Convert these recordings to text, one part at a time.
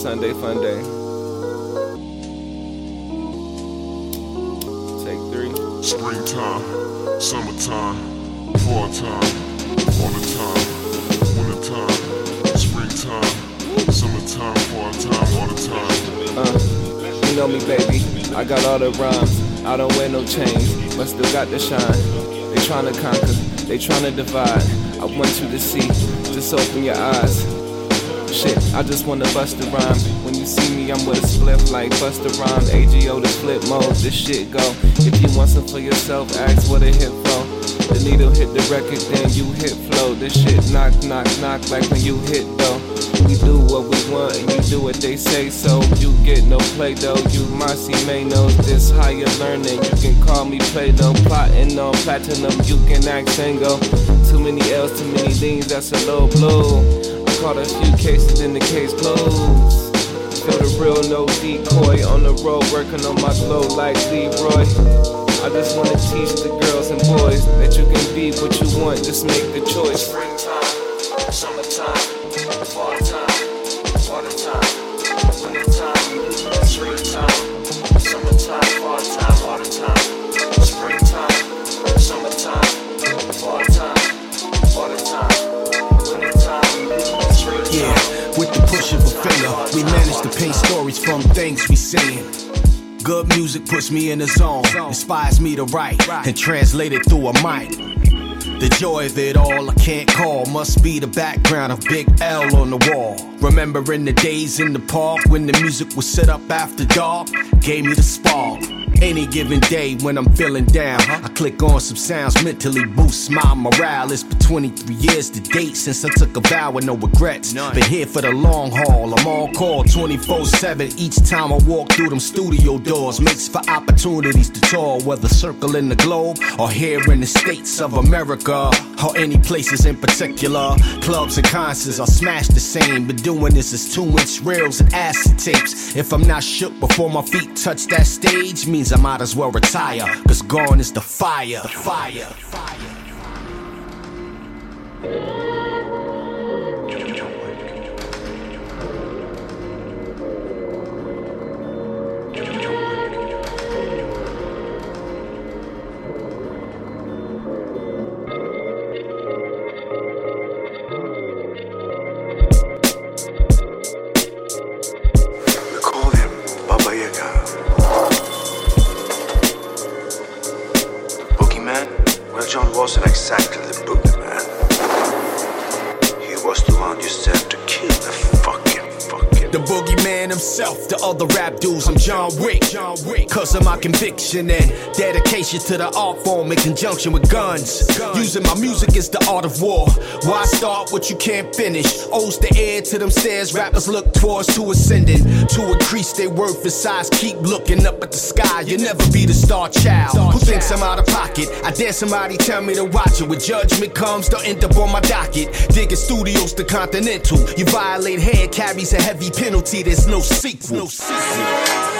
Sunday fun day. Take three. Springtime, summertime, fall time, all the time, wintertime, springtime, summertime, fall time, all the time. Uh, you know me, baby. I got all the rhymes. I don't wear no chains, but still got the shine. They tryna conquer, they tryna divide. I want you to see, just open your eyes. Shit, I just wanna bust a rhyme. When you see me, I'm with a split like Busta Rhyme. AGO, the flip mode, this shit go. If you want some for yourself, ask what it hit for. The needle hit the record, then you hit flow. This shit knock, knock, knock like when you hit though. We do what we want and you do what they say so. You get no play though. You Marcy May knows this higher learning. You can call me Play Doh, plotting on platinum. You can act go. Too many L's, too many D's, that's a low blow. Caught a few cases, then the case closed. Feel the real, no decoy. On the road, working on my glow like Leroy. I just wanna teach the girls and boys that you can be what you want, just make the choice. Springtime, music puts me in the zone, inspires me to write and translate it through a mic. The joy of it all I can't call must be the background of Big L on the wall. Remembering the days in the park when the music was set up after dark, gave me the spark. Any given day when I'm feeling down, I click on some sounds mentally boost my morale. It's been 23 years to date since I took a vow with no regrets. Been here for the long haul. I'm on call 24 7 each time I walk through them studio doors. Makes for opportunities to tour, whether circling the globe or here in the states of America or any places in particular. Clubs and concerts are smashed the same. Been doing this as two inch reels and acid tapes. If I'm not shook before my feet touch that stage, means I might as well retire. Cause gone is the fire. The fire. We himself, the other rap dudes, I'm John Wick. John Wick. Cause of my conviction and dedication to the art form in conjunction with guns. Using my music is the art of war. Why start what you can't finish? Owes the air to them stairs rappers look towards to ascending. To increase their worth and size, keep looking up at the sky. You'll never be the star child. Who thinks I'm out of pocket? I dare somebody tell me to watch it. When judgment comes, they'll end up on my docket. Digging studios to Continental. You violate hand carries a heavy penalty. There's no sequel. No sequel.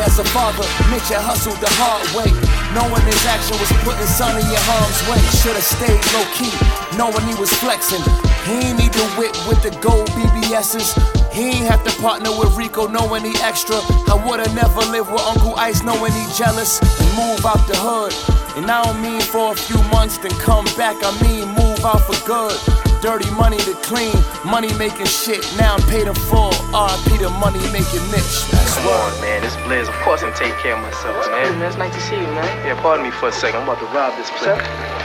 As a father, Mitch had hustled the hard way. Knowing his action was putting son in your harm's way. Should've stayed low key, knowing he was flexing. He ain't need to whip with the gold BBS's. He ain't have to partner with Rico knowing he extra. I would've never lived with Uncle Ice knowing he jealous. And move out the hood. And I don't mean for a few months, then come back. I mean move out for good. Dirty money to clean, money making shit. Now I'm paid in full. RP the money making Mitch. That's Come on, man. This Blizz. Of course I'm taking care of myself, man. man. It's nice to see you, man. Yeah, pardon me for a second. I'm about to rob this place.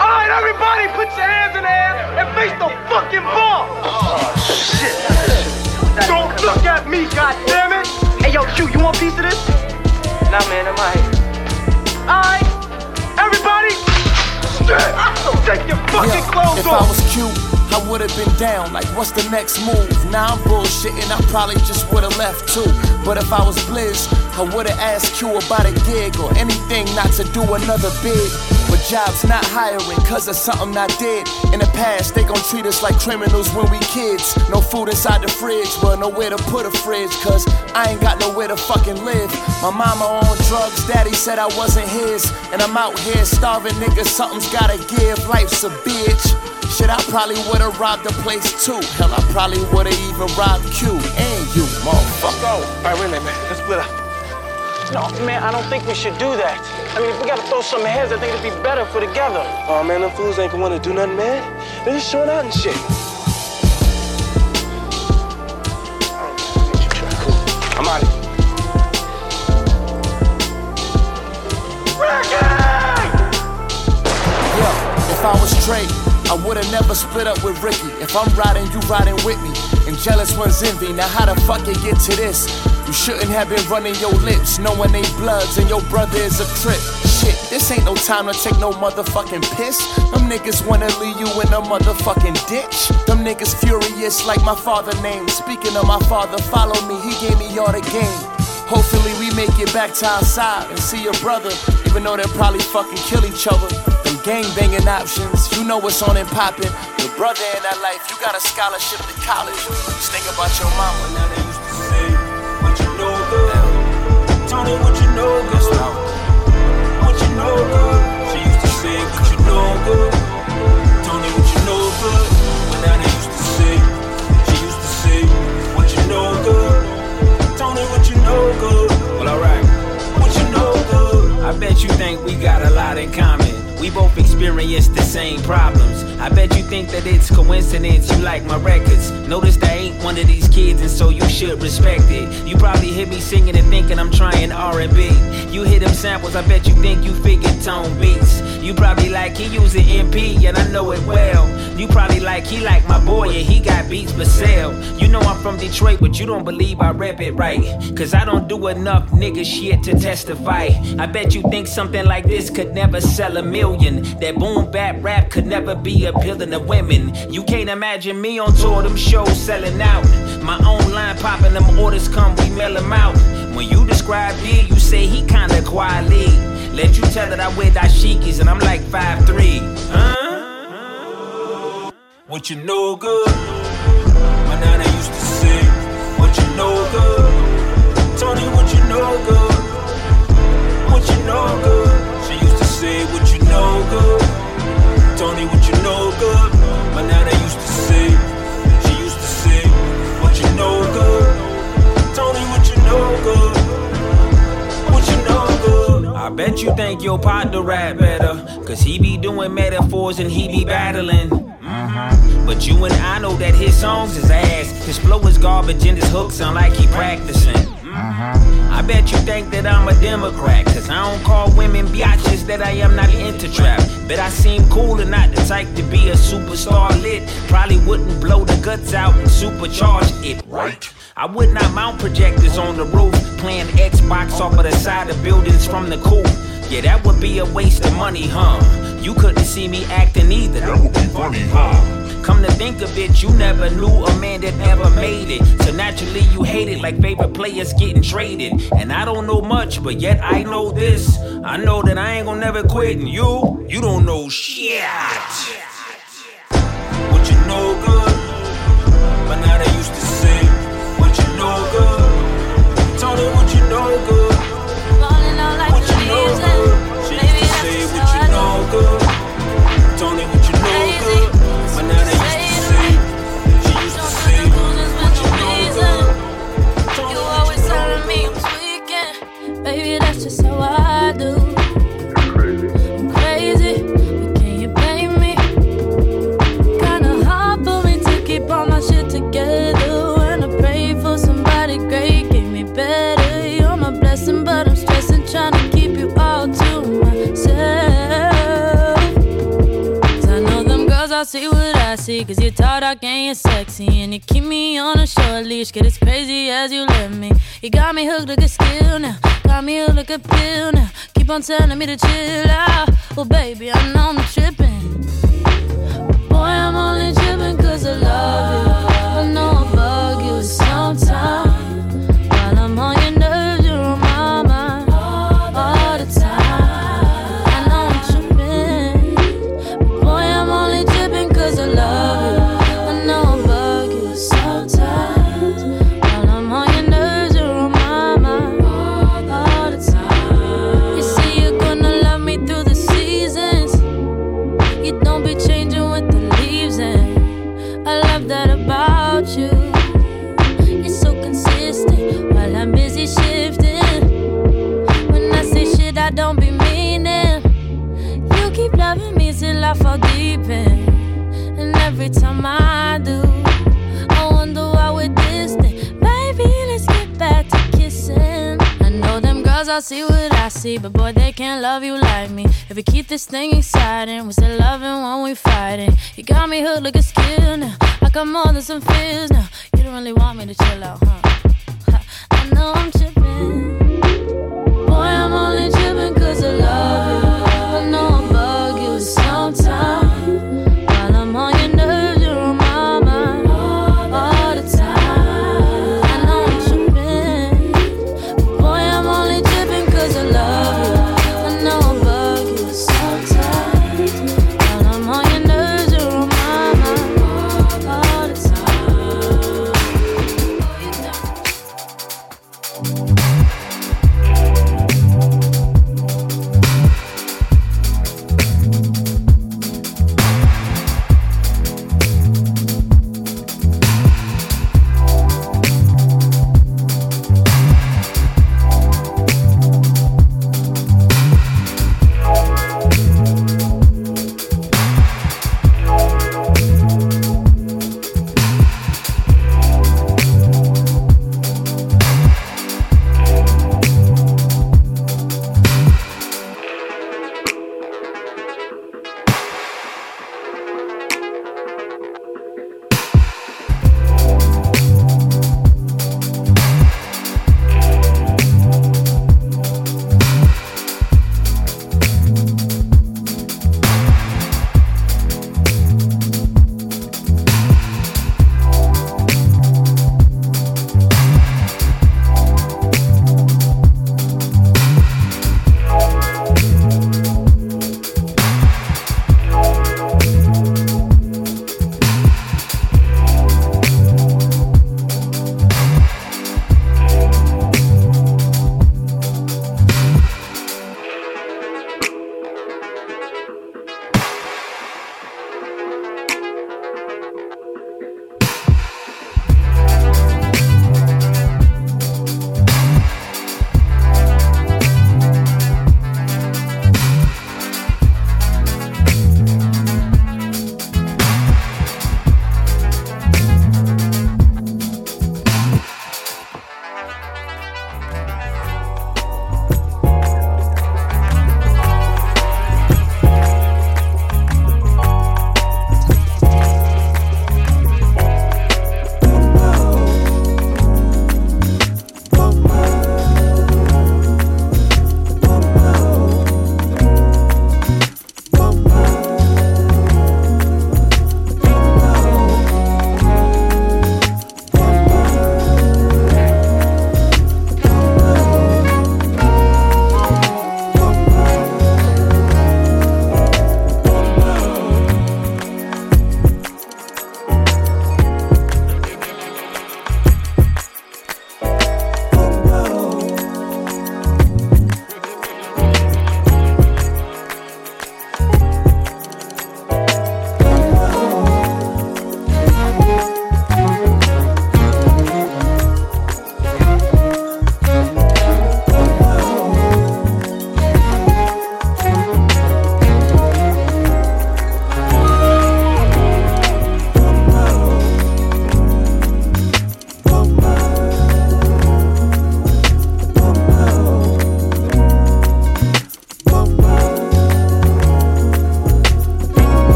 All right, everybody, put your hands in the air and face the fucking ball. Oh, shit. Don't look at me, goddammit. Hey, yo, shoot, you want a piece of this? Nah, man, I'm alright. All right, everybody. Take your fucking Yeah, clothes if I was cute, I would've been down. Like, what's the next move? Now I'm bullshitting, I probably just would've left too. But if I was Blizz, I would've asked Q about a gig or anything not to do another bid. But jobs not hiring, cause of something I did. In the past, they gon' treat us like criminals when we kids. No food inside the fridge, well, nowhere to put a fridge, cause I ain't got nowhere to fucking live. My mama on drugs, daddy said I wasn't his. And I'm out here starving, nigga, something's gotta give. Life's a bitch. Shit, I probably would've robbed the place too. Hell, I probably would've even robbed Q and you, motherfucker. All right, wait a minute, man. Let's split up. No, man, I don't think we should do that. I mean, if we gotta throw some heads, I think it'd be better if we're together. Oh, man, them fools ain't gonna wanna do nothing, man. They just showing out and shit. I'm out of here. Yeah, if I was straight, I would've never split up with Ricky. If I'm riding, you riding with me. And jealous ones envy. Now how the fuck it get to this? You shouldn't have been running your lips, knowing they bloods and your brother is a trip. Shit, this ain't no time to take no motherfucking piss. Them niggas wanna leave you in a motherfucking ditch. Them niggas furious like my father name. Speaking of my father, follow me, he gave me all the game. Hopefully we make it back to our side and see your brother, even though they'll probably fucking kill each other. Gang banging options, you know what's on and poppin'. Your brother in that life, you got a scholarship to college. Just think about your mama. Same problems. I bet you think that it's coincidence you like my records. Notice I ain't one of these kids, and so you should respect it. You probably hear me singing and thinking I'm trying R&B. You hear them samples, I bet you think you figured tone beats. You probably like he using MP, and I know it well. You probably like he like my boy, and he got beats but sell. You know I'm from Detroit, but you don't believe I rap it right. Cause I don't do enough nigga shit to testify. I bet you think something like this could never sell a million. That boom bap rap could never be appealing to women. You can't imagine me on tour, them shows selling out. My own line popping, them orders come, we mail them out. When you describe me, you say he kinda quietly. Let you tell that I wear dashikis and I'm like 5'3. Huh? What you know good? My nana used to say, What you know good? Tony, what you know good? What you know good? She used to say, What you know good? Tony, rap better. Cause he be doing metaphors and he be battling. Mhm. But you and I know that his songs is ass. His flow is garbage and his hooks sound like he practicing. I bet you think that I'm a Democrat. Cause I don't call women biatches that I am not into trap. Bet I seem cool and not the type to be a superstar lit. Probably wouldn't blow the guts out and supercharge it, right? I would not mount projectors on the roof, playing Xbox off of the side of buildings from the coop. Yeah, that would be a waste of money, huh? You couldn't see me acting either. That would be funny, huh? Come to think of it, you never knew a man that ever made it. So naturally, you hate it like favorite players getting traded. And I don't know much, but yet I know this. I know that I ain't gonna never quit, and you, you don't know shit. What you know good, but now they used to say, What you know good, Tony, what you know good. just so I see. Cause you're tall, dark, and you're sexy. And you keep me on a short leash. Get as crazy as you let me. You got me hooked like a skill now. Got me hooked like a pill now. Keep on telling me to chill out. Well, baby, I know I'm tripping. Boy, I'm only tripping cause I love you. In. And every time I do, I wonder why we're distant. Baby, let's get back to kissing. I know them girls, I see what I see, but boy, they can't love you like me. If we keep this thing exciting, we still loving when we fighting. You got me hooked like a skill now, I got more than some fears now. You don't really want me to chill out, huh? I know I'm tripping. Boy, I'm only tripping cause I love